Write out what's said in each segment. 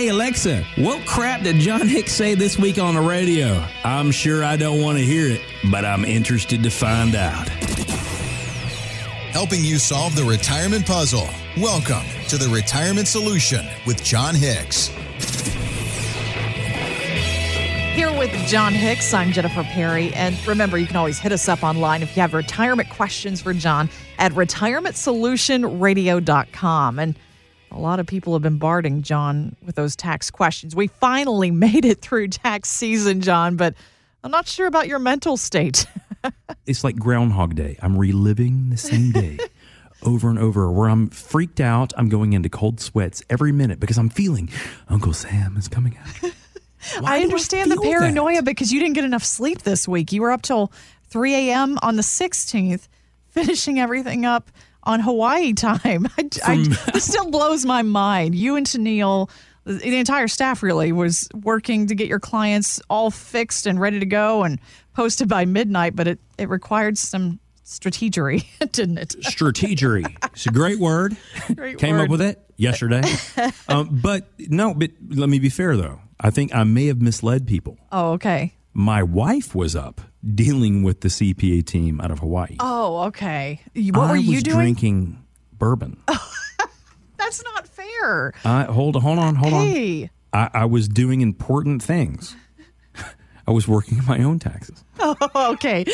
Hey, Alexa, what crap did John Hicks say this week on the radio? I'm sure I don't want to hear it, but I'm interested to find out. Helping you solve the retirement puzzle. Welcome to the Retirement Solution with John Hicks. Here with John Hicks, I'm Jennifer Perry. And remember, you can always hit us up online if you have retirement questions for John at retirementsolutionradio.com. And a lot of people have been bombarding John with those tax questions. We finally made it through tax season, John, but I'm not sure about your mental state. it's like Groundhog Day. I'm reliving the same day over and over where I'm freaked out. I'm going into cold sweats every minute because I'm feeling Uncle Sam is coming out. I understand I the paranoia that? because you didn't get enough sleep this week. You were up till 3 a.m. on the 16th, finishing everything up on Hawaii time. I, I, this still blows my mind. You and Tennille, the entire staff really was working to get your clients all fixed and ready to go and posted by midnight, but it, it required some strategery, didn't it? Strategery. It's a great word. Great Came word. up with it yesterday. um, but no, but let me be fair though. I think I may have misled people. Oh, okay. My wife was up dealing with the CPA team out of Hawaii. Oh, okay. What I were you was doing? drinking bourbon. That's not fair. I hold hold on, hold Hey. on. I, I was doing important things. I was working on my own taxes. Oh, okay.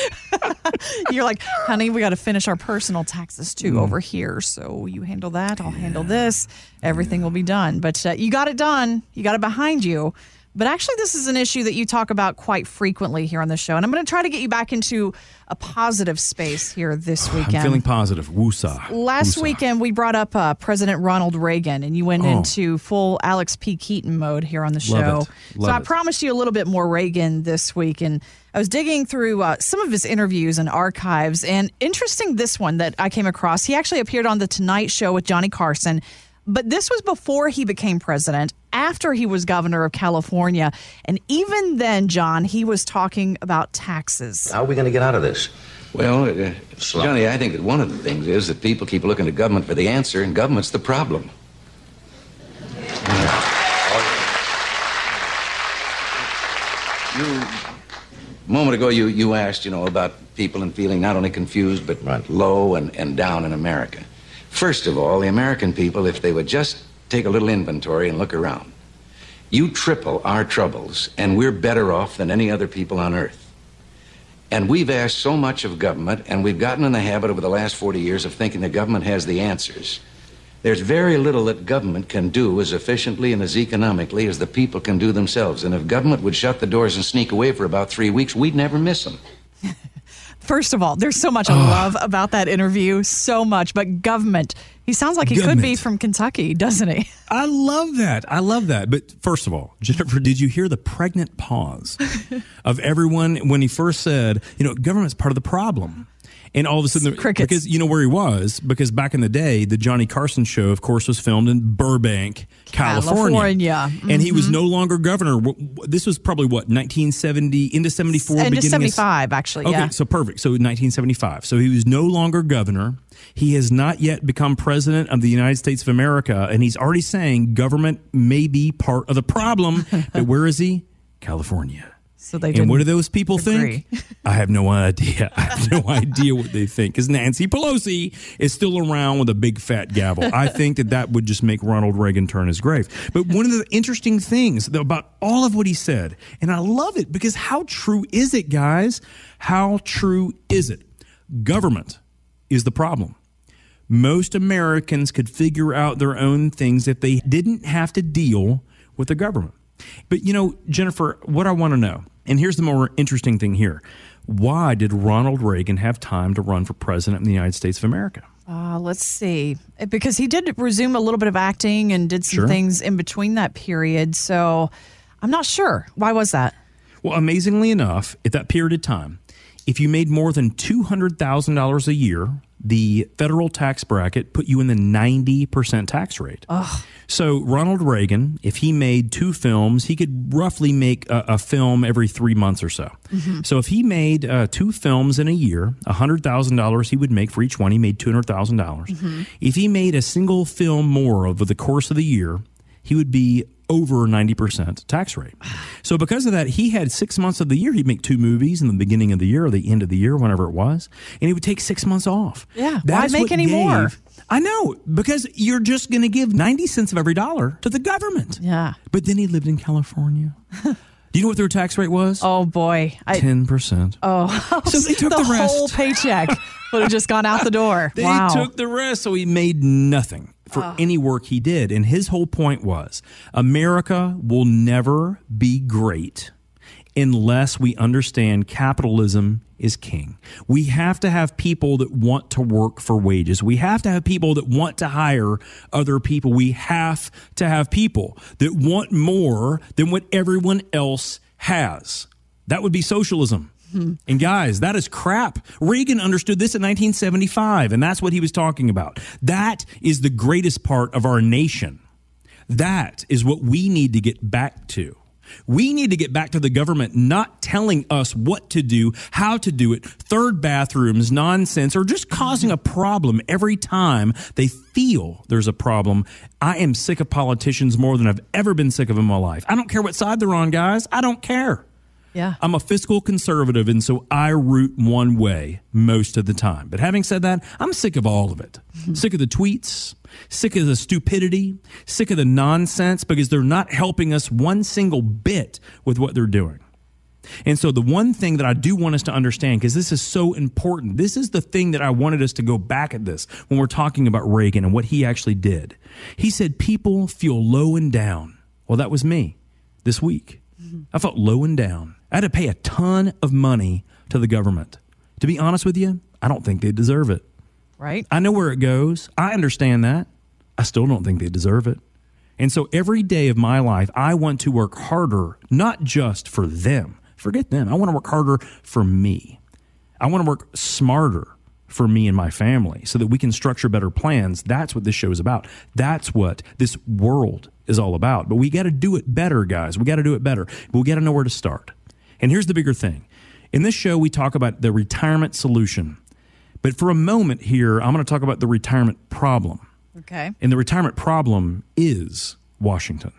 You're like, honey, we got to finish our personal taxes too Mm. over here. So you handle that. I'll handle this. Everything will be done. But uh, you got it done. You got it behind you. But actually, this is an issue that you talk about quite frequently here on the show. And I'm going to try to get you back into a positive space here this weekend. I'm feeling positive. Woosah. Last Woosah. weekend, we brought up uh, President Ronald Reagan, and you went Oh. into full Alex P. Keaton mode here on the show. So I it. promised you a little bit more Reagan this week, and I was digging through uh, some of his interviews and archives. And interesting, this one that I came across. He actually appeared on the Tonight Show with Johnny Carson. But this was before he became president, after he was governor of California. And even then, John, he was talking about taxes. How are we going to get out of this? Well, uh, Johnny, I think that one of the things is that people keep looking to government for the answer, and government's the problem. You, a moment ago, you, you asked, you know, about people and feeling not only confused, but Right. low and, and down in America. First of all, the American people, if they would just take a little inventory and look around, you triple our troubles, and we're better off than any other people on earth. And we've asked so much of government, and we've gotten in the habit over the last 40 years of thinking the government has the answers. There's very little that government can do as efficiently and as economically as the people can do themselves. And if government would shut the doors and sneak away for about three weeks, we'd never miss them. First of all, there's so much I love about that interview, so much. But government, he sounds like he could be from Kentucky, doesn't he? I love that. I love that. But first of all, Jennifer, did you hear the pregnant pause of everyone when he first said, you know, government's part of the problem? And all of a sudden, the, Crickets. because you know where he was, because back in the day, the Johnny Carson show, of course, was filmed in Burbank, California. California. And he was mm-hmm. no longer governor. This was probably what, 1970, into 74, Into beginning of- 75, actually. Okay, yeah. so perfect. So 1975. So he was no longer governor. He has not yet become president of the United States of America, and he's already saying government may be part of the problem. but where is he? California. So they and what do those people agree. think? I have no idea. I have no idea what they think. Because Nancy Pelosi is still around with a big fat gavel. I think that that would just make Ronald Reagan turn his grave. But one of the interesting things about all of what he said, and I love it because how true is it, guys? How true is it? Government is the problem. Most Americans could figure out their own things if they didn't have to deal with the government. But you know, Jennifer, what I want to know, and here's the more interesting thing here. Why did Ronald Reagan have time to run for president of the United States of America? Uh, let's see. Because he did resume a little bit of acting and did some Sure. things in between that period. So I'm not sure. Why was that? Well, amazingly enough, at that period of time, if you made more than $200,000 a year, the federal tax bracket put you in the 90% tax rate. So, Ronald Reagan, if he made two films, he could roughly make a, a film every three months or so. So, if he made uh, two films in a year, $100,000 he would make for each one. He made $200,000. If he made a single film more over the course of the year, he would be over 90% tax rate. So because of that, he had six months of the year. He'd make two movies in the beginning of the year or the end of the year, whenever it was, and he would take six months off. Yeah, That why make any more? I know, because you're just going to give 90 cents of every dollar to the government. Yeah. But then he lived in California. Do you know what their tax rate was? Oh boy. 10%. oh, So they took the, the rest. whole paycheck would have just gone out the door. They wow. took the rest, so he made nothing for oh. any work he did. And his whole point was America will never be great unless we understand capitalism is king. We have to have people that want to work for wages. We have to have people that want to hire other people. We have to have people that want more than what everyone else has. That would be socialism. Mm-hmm. And guys, that is crap. Reagan understood this in 1975, and that's what he was talking about. That is the greatest part of our nation. That is what we need to get back to. We need to get back to the government not telling us what to do, how to do it, third bathrooms, nonsense, or just causing a problem every time they feel there's a problem. I am sick of politicians more than I've ever been sick of in my life. I don't care what side they're on, guys. I don't care. Yeah. I'm a fiscal conservative, and so I root one way most of the time. But having said that, I'm sick of all of it. Mm-hmm. Sick of the tweets, sick of the stupidity, sick of the nonsense because they're not helping us one single bit with what they're doing. And so, the one thing that I do want us to understand, because this is so important, this is the thing that I wanted us to go back at this when we're talking about Reagan and what he actually did. He said, People feel low and down. Well, that was me this week. Mm-hmm. I felt low and down. I had to pay a ton of money to the government. To be honest with you, I don't think they deserve it. Right. I know where it goes. I understand that. I still don't think they deserve it. And so every day of my life, I want to work harder, not just for them. Forget them. I want to work harder for me. I want to work smarter for me and my family so that we can structure better plans. That's what this show is about. That's what this world is all about. But we got to do it better, guys. We got to do it better. We got to know where to start. And here's the bigger thing. In this show, we talk about the retirement solution. But for a moment here, I'm going to talk about the retirement problem. Okay. And the retirement problem is Washington.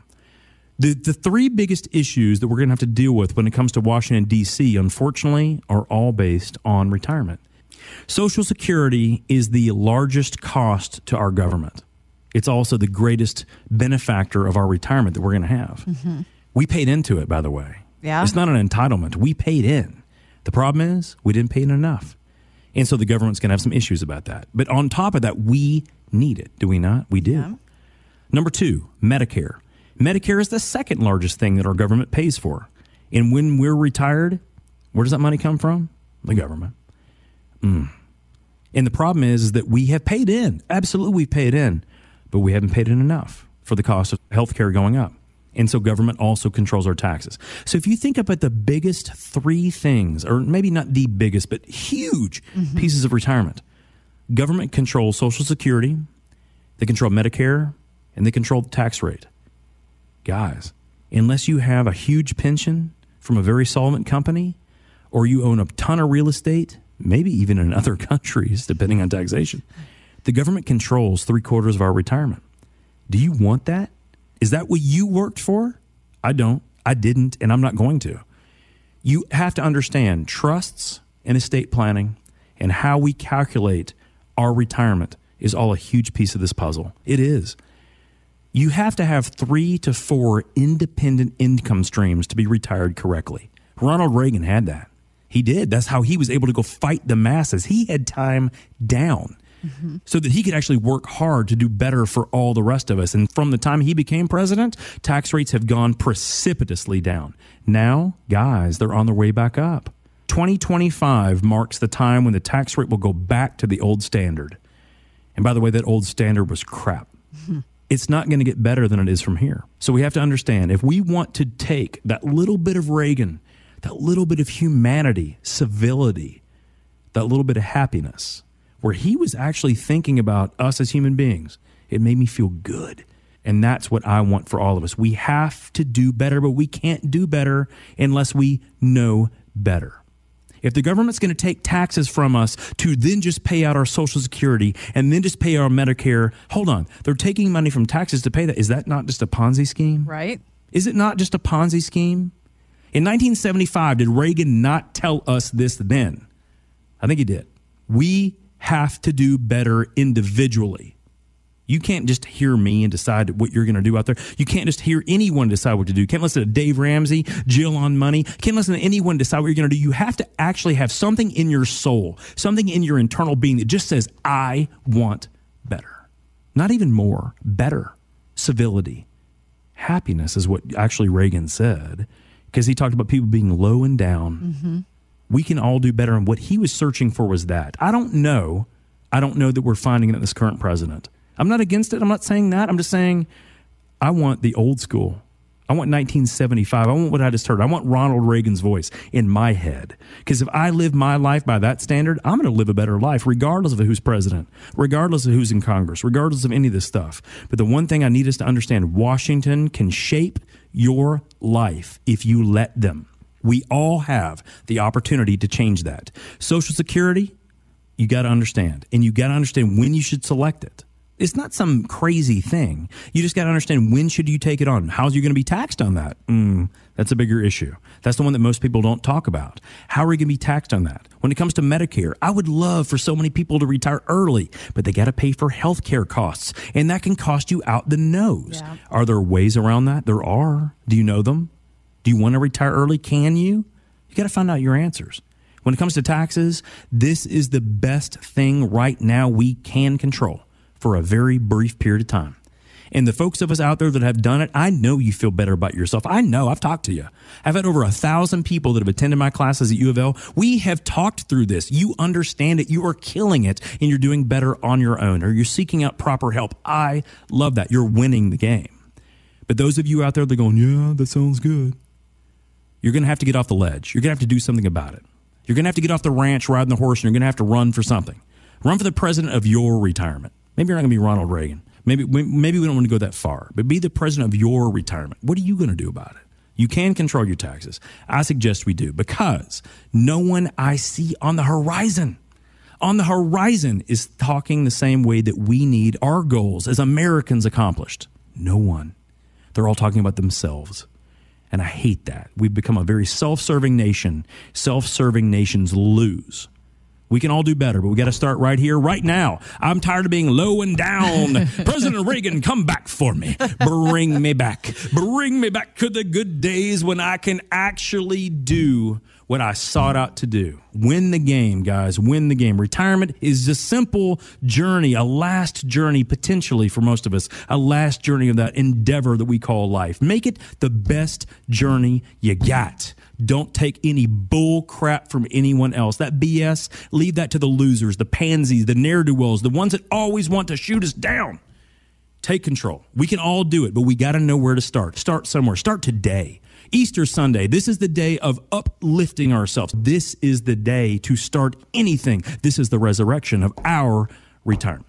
The, the three biggest issues that we're going to have to deal with when it comes to Washington, D.C., unfortunately, are all based on retirement. Social Security is the largest cost to our government. It's also the greatest benefactor of our retirement that we're going to have. Mm-hmm. We paid into it, by the way. Yeah. It's not an entitlement. We paid in. The problem is we didn't pay in enough. And so the government's going to have some issues about that. But on top of that, we need it, do we not? We do. Number two, Medicare. Medicare is the second largest thing that our government pays for. And when we're retired, where does that money come from? The government. Mm. And the problem is, is that we have paid in. Absolutely, we've paid in, but we haven't paid in enough for the cost of health care going up. And so government also controls our taxes. So if you think about the biggest three things, or maybe not the biggest, but huge mm-hmm. pieces of retirement, government controls Social Security, they control Medicare, and they control the tax rate. Guys, unless you have a huge pension from a very solvent company, or you own a ton of real estate, maybe even in other countries, depending on taxation, the government controls three quarters of our retirement. Do you want that? Is that what you worked for? I don't. I didn't, and I'm not going to. You have to understand trusts and estate planning and how we calculate our retirement is all a huge piece of this puzzle. It is. You have to have three to four independent income streams to be retired correctly. Ronald Reagan had that. He did. That's how he was able to go fight the masses. He had time down Mm-hmm. so that he could actually work hard to do better for all the rest of us. And from the time he became president, tax rates have gone precipitously down. Now, guys, they're on their way back up. 2025 marks the time when the tax rate will go back to the old standard. And by the way, that old standard was crap. Mm-hmm. It's not going to get better than it is from here. So we have to understand if we want to take that little bit of Reagan, that little bit of humanity, civility, that little bit of happiness, where he was actually thinking about us as human beings, it made me feel good. And that's what I want for all of us. We have to do better, but we can't do better unless we know better. If the government's going to take taxes from us to then just pay out our Social Security and then just pay our Medicare, hold on. They're taking money from taxes to pay that. Is that not just a Ponzi scheme? Right. Is it not just a Ponzi scheme? In 1975, did Reagan not tell us this then? I think he did. We have to do better individually. You can't just hear me and decide what you're going to do out there. You can't just hear anyone decide what to do. You can't listen to Dave Ramsey, Jill on money. You can't listen to anyone decide what you're going to do. You have to actually have something in your soul, something in your internal being that just says, I want better. Not even more, better. Civility. Happiness is what actually Reagan said because he talked about people being low and down. Mm-hmm. We can all do better. And what he was searching for was that. I don't know. I don't know that we're finding it in this current president. I'm not against it. I'm not saying that. I'm just saying I want the old school. I want 1975. I want what I just heard. I want Ronald Reagan's voice in my head. Because if I live my life by that standard, I'm going to live a better life, regardless of who's president, regardless of who's in Congress, regardless of any of this stuff. But the one thing I need us to understand Washington can shape your life if you let them. We all have the opportunity to change that. Social Security, you got to understand. And you got to understand when you should select it. It's not some crazy thing. You just got to understand when should you take it on. How's you going to be taxed on that? Mm, that's a bigger issue. That's the one that most people don't talk about. How are you going to be taxed on that? When it comes to Medicare, I would love for so many people to retire early, but they got to pay for health care costs, and that can cost you out the nose. Yeah. Are there ways around that? There are. Do you know them? Do you want to retire early? Can you? You got to find out your answers. When it comes to taxes, this is the best thing right now we can control for a very brief period of time. And the folks of us out there that have done it, I know you feel better about yourself. I know. I've talked to you. I've had over a thousand people that have attended my classes at U of L. We have talked through this. You understand it. You are killing it and you're doing better on your own or you're seeking out proper help. I love that. You're winning the game. But those of you out there that are going, yeah, that sounds good you're going to have to get off the ledge. You're going to have to do something about it. You're going to have to get off the ranch riding the horse and you're going to have to run for something. Run for the president of your retirement. Maybe you're not going to be Ronald Reagan. Maybe, maybe we don't want to go that far, but be the president of your retirement. What are you going to do about it? You can control your taxes. I suggest we do because no one I see on the horizon, on the horizon is talking the same way that we need our goals as Americans accomplished. No one. They're all talking about themselves. And I hate that. We've become a very self serving nation. Self serving nations lose. We can all do better, but we got to start right here, right now. I'm tired of being low and down. President Reagan, come back for me. Bring me back. Bring me back to the good days when I can actually do what I sought out to do. Win the game, guys. Win the game. Retirement is a simple journey, a last journey potentially for most of us, a last journey of that endeavor that we call life. Make it the best journey you got. Don't take any bull crap from anyone else. That BS, leave that to the losers, the pansies, the ne'er do wells, the ones that always want to shoot us down. Take control. We can all do it, but we got to know where to start. Start somewhere. Start today. Easter Sunday. This is the day of uplifting ourselves. This is the day to start anything. This is the resurrection of our retirement.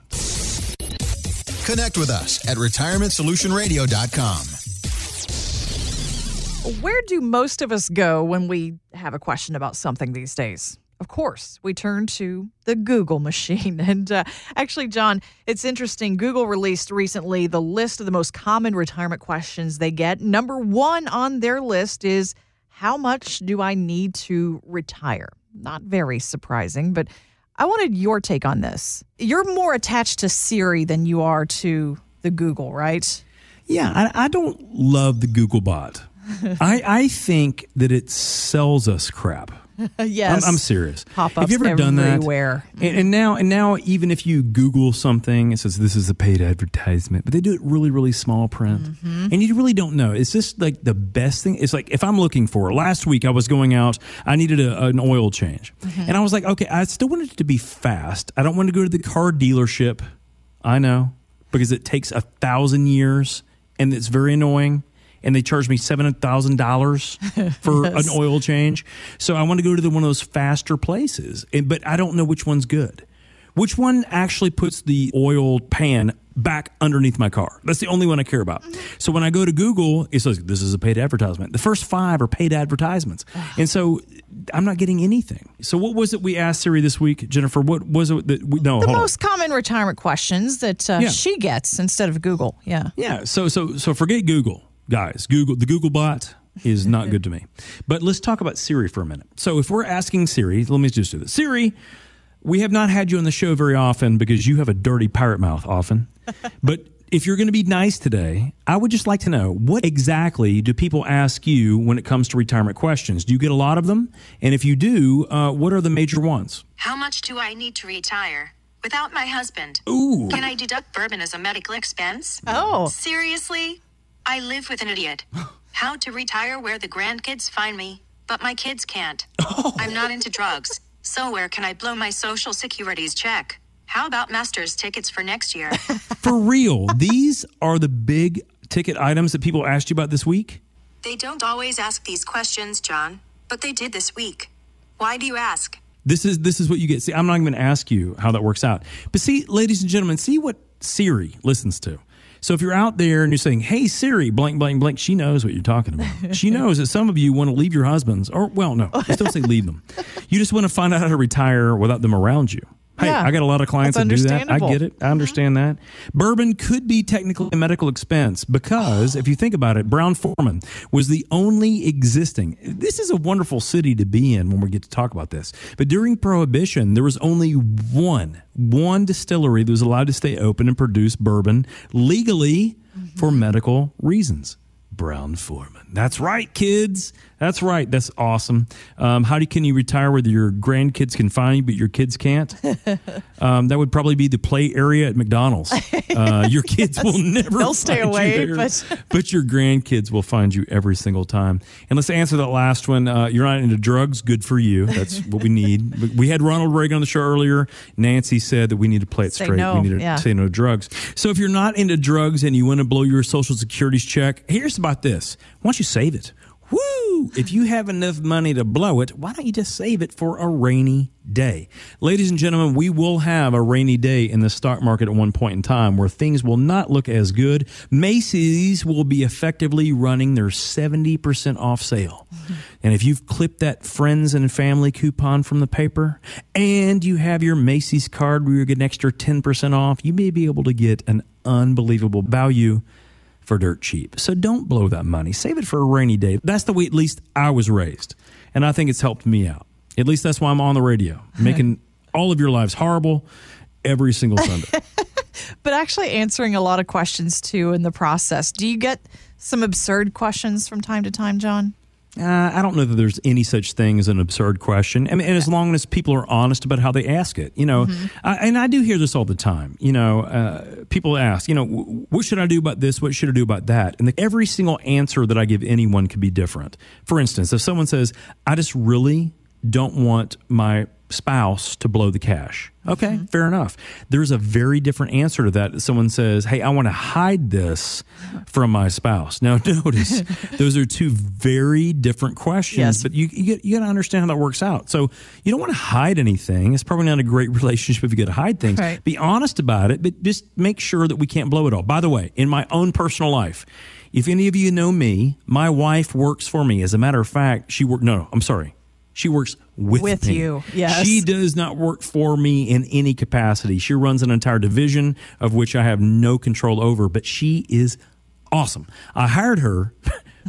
Connect with us at retirementsolutionradio.com. Where do most of us go when we have a question about something these days? Of course, we turn to the Google machine. And uh, actually, John, it's interesting. Google released recently the list of the most common retirement questions they get. Number one on their list is How much do I need to retire? Not very surprising, but I wanted your take on this. You're more attached to Siri than you are to the Google, right? Yeah, I, I don't love the Google bot. I, I think that it sells us crap. yes. I'm, I'm serious. Pop-ups Have you ever done that? And, and now, and now, even if you Google something, it says this is a paid advertisement, but they do it really, really small print, Mm-hmm. and you really don't know. Is this like the best thing? It's like if I'm looking for. Last week, I was going out. I needed a, an oil change, Mm-hmm. and I was like, okay, I still wanted it to be fast. I don't want to go to the car dealership. I know because it takes a thousand years, and it's very annoying. And they charge me seven thousand dollars for an oil change. So I want to go to the, one of those faster places, and, but I don't know which one's good. Which one actually puts the oil pan back underneath my car. That's the only one I care about. So when I go to Google, it says this is a paid advertisement. The first five are paid advertisements, and so I'm not getting anything. So what was it we asked Siri this week, Jennifer? What was it that we no The hold on. most common retirement questions that uh, Yeah. she gets instead of Google. Yeah. Yeah. So so so forget Google, guys. Google the Google bot is not good to me. But let's talk about Siri for a minute. So if we're asking Siri, let me just do this. Siri, we have not had you on the show very often because you have a dirty pirate mouth often. but if you're going to be nice today, I would just like to know what exactly do people ask you when it comes to retirement questions? Do you get a lot of them? And if you do, uh, what are the major ones? How much do I need to retire without my husband? Ooh. Can I deduct bourbon as a medical expense? Oh. Seriously? I live with an idiot. How to retire where the grandkids find me, but my kids can't. Oh. I'm not into drugs, so where can I blow my social security's check? How about Masters tickets for next year? For real, these are the big ticket items that people asked you about this week? they don't always ask these questions, John, but they did this week. Why do you ask? This is this is what you get. See, I'm not even going to ask you how that works out. But see, ladies and gentlemen, see what Siri listens to. So if you're out there and you're saying, "Hey Siri, blank blank blank," she knows what you're talking about. she knows that some of you want to leave your husbands, or well, no, let's don't say leave them. You just want to find out how to retire without them around you. Hey, Yeah, I got a lot of clients that do that. I get it. I uh-huh. understand that. Bourbon could be technically a medical expense because if you think about it, Brown-Forman was the only existing. This is a wonderful city to be in when we get to talk about this. But during Prohibition, there was only one, one distillery that was allowed to stay open and produce bourbon legally for mm-hmm. medical reasons. Brown-Forman. That's right, kids. That's right. That's awesome. Um, how do, can you retire where your grandkids can find you, but your kids can't? Um, that would probably be the play area at McDonald's. Uh, your kids will never They'll stay away, there, but- but your grandkids will find you every single time. And let's answer that last one. Uh, you're not into drugs. Good for you. That's what we need. We had Ronald Reagan on the show earlier. Nancy said that we need to play it Say straight. no, we need to yeah. say no drugs. So if you're not into drugs and you want to blow your social security's check, here's about this. Why don't you save it? Woo! If you have enough money to blow it, why don't you just save it for a rainy day? Ladies and gentlemen, we will have a rainy day in the stock market at one point in time where things will not look as good. Macy's will be effectively running their 70% off sale. And if you've clipped that friends and family coupon from the paper and you have your Macy's card where you get an extra 10% off, you may be able to get an unbelievable value for dirt cheap. So don't blow that money. Save it for a rainy day. That's the way at least I was raised. And I think it's helped me out. At least that's why I'm on the radio, making all of your lives horrible every single Sunday. But actually answering a lot of questions too in the process. Do you get some absurd questions from time to time, John? Uh, I don't know that there's any such thing as an absurd question. I mean, and as long as people are honest about how they ask it, you know, I, and I do hear this all the time. You know, uh, people ask, you know, what should I do about this? What should I do about that? And the, every single answer that I give anyone could be different. For instance, if someone says, I just really don't want my spouse to blow the cash. Okay, mm-hmm. fair enough. There's a very different answer to that. Someone says, "Hey, I want to hide this from my spouse." Now, notice those are two very different questions, Yes. but you you, you got to understand how that works out. So you don't want to hide anything. It's probably not a great relationship if you got to hide things. Right. Be honest about it, but just make sure that we can't blow it all. By the way, in my own personal life. If any of you know me, my wife works for me. As a matter of fact, she worked, No, no, I'm sorry. She works with, With me. you, yes. She does not work for me in any capacity. She runs an entire division of which I have no control over, but she is awesome. I hired her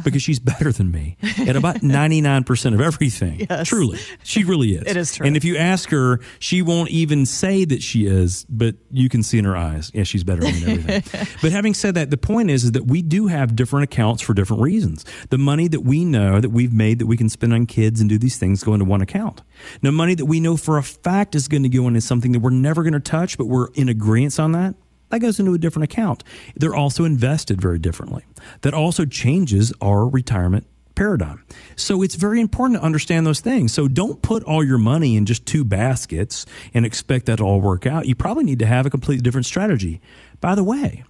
because she's better than me at about 99% of everything. Yes. Truly. She really is. It is true. And if you ask her, she won't even say that she is, but you can see in her eyes, yeah, she's better than everything. but having said that, the point is, is that we do have different accounts for different reasons. The money that we know that we've made that we can spend on kids and do these things go into one account. Now, money that we know for a fact is going to go into something that we're never going to touch, but we're in agreement on that. That goes into a different account. They're also invested very differently. That also changes our retirement paradigm. So it's very important to understand those things. So don't put all your money in just two baskets and expect that to all work out. You probably need to have a completely different strategy. By the way,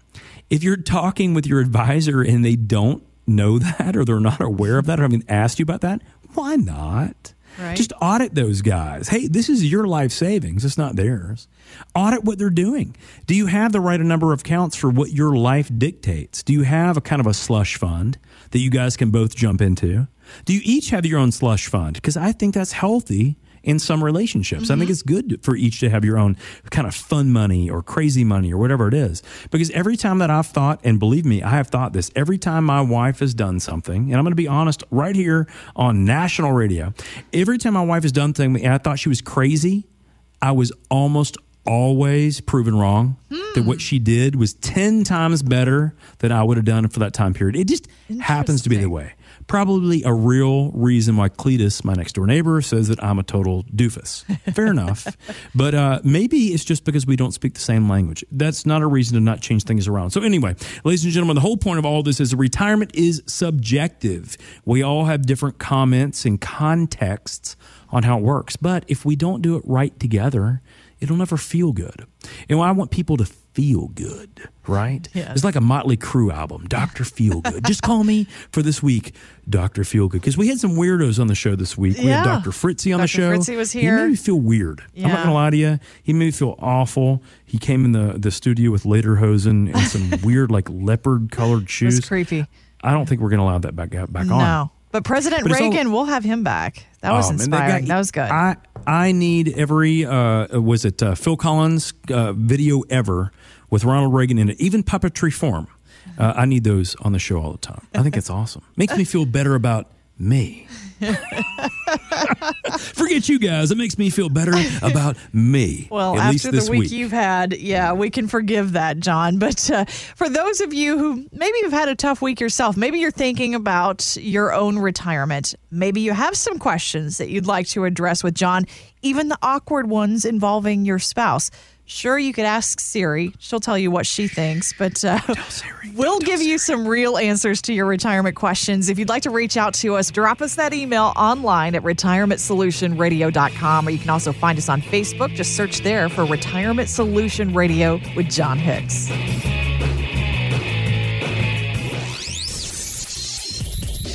if you're talking with your advisor and they don't know that or they're not aware of that or haven't asked you about that, why not? Right. Just audit those guys. Hey, this is your life savings. It's not theirs. Audit what they're doing. Do you have the right number of accounts for what your life dictates? Do you have a kind of a slush fund that you guys can both jump into? Do you each have your own slush fund? Because I think that's healthy in some relationships. I think mm-hmm. it's good for each to have your own kind of fun money or crazy money or whatever it is. Because every time that I've thought, and believe me, I have thought this, every time my wife has done something, and I'm going to be honest right here on national radio, every time my wife has done something and I thought she was crazy, I was almost always proven wrong that what she did was 10 times better than I would have done for that time period. It just happens to be the way. Probably a real reason why Cletus, my next door neighbor, says that I'm a total doofus. Fair enough. But uh, maybe it's just because we don't speak the same language. That's not a reason to not change things around. So, anyway, ladies and gentlemen, the whole point of all this is retirement is subjective. We all have different comments and contexts on how it works. But if we don't do it right together, it'll never feel good. And I want people to feel good, right? Yes. It's like a Motley Crue album, Dr. Feel Good. Just call me for this week, Dr. Feel Good. Because we had some weirdos on the show this week. We had Dr. Fritzy on the Dr. show. Fritzy was here. He made me feel weird. Yeah. I'm not going to lie to you. He made me feel awful. He came in the, the studio with lederhosen and some weird, like leopard colored shoes. creepy. I don't think we're going to allow that back, back on. No. But President But it's all- Reagan, we'll have him back. That was Oh, man, inspiring. guy- that was good. I I need every uh, was it uh, Phil Collins uh, video ever with Ronald Reagan in it, even puppetry form. Uh, I need those on the show all the time. I think it's awesome. Makes me feel better about me. Forget you guys. It makes me feel better about me. Well, after the week, week. you've had, yeah, we can forgive that, John. But uh, for those of you who maybe you've had a tough week yourself, maybe you're thinking about your own retirement, maybe you have some questions that you'd like to address with John, even the awkward ones involving your spouse. Sure, you could ask Siri. She'll tell you what she thinks, but uh, we'll give you some real answers to your retirement questions. If you'd like to reach out to us, drop us that email online at retirementsolutionradio.com, or you can also find us on Facebook. Just search there for Retirement Solution Radio with John Hicks.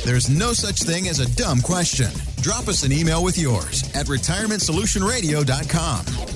There's no such thing as a dumb question. Drop us an email with yours at retirementsolutionradio.com.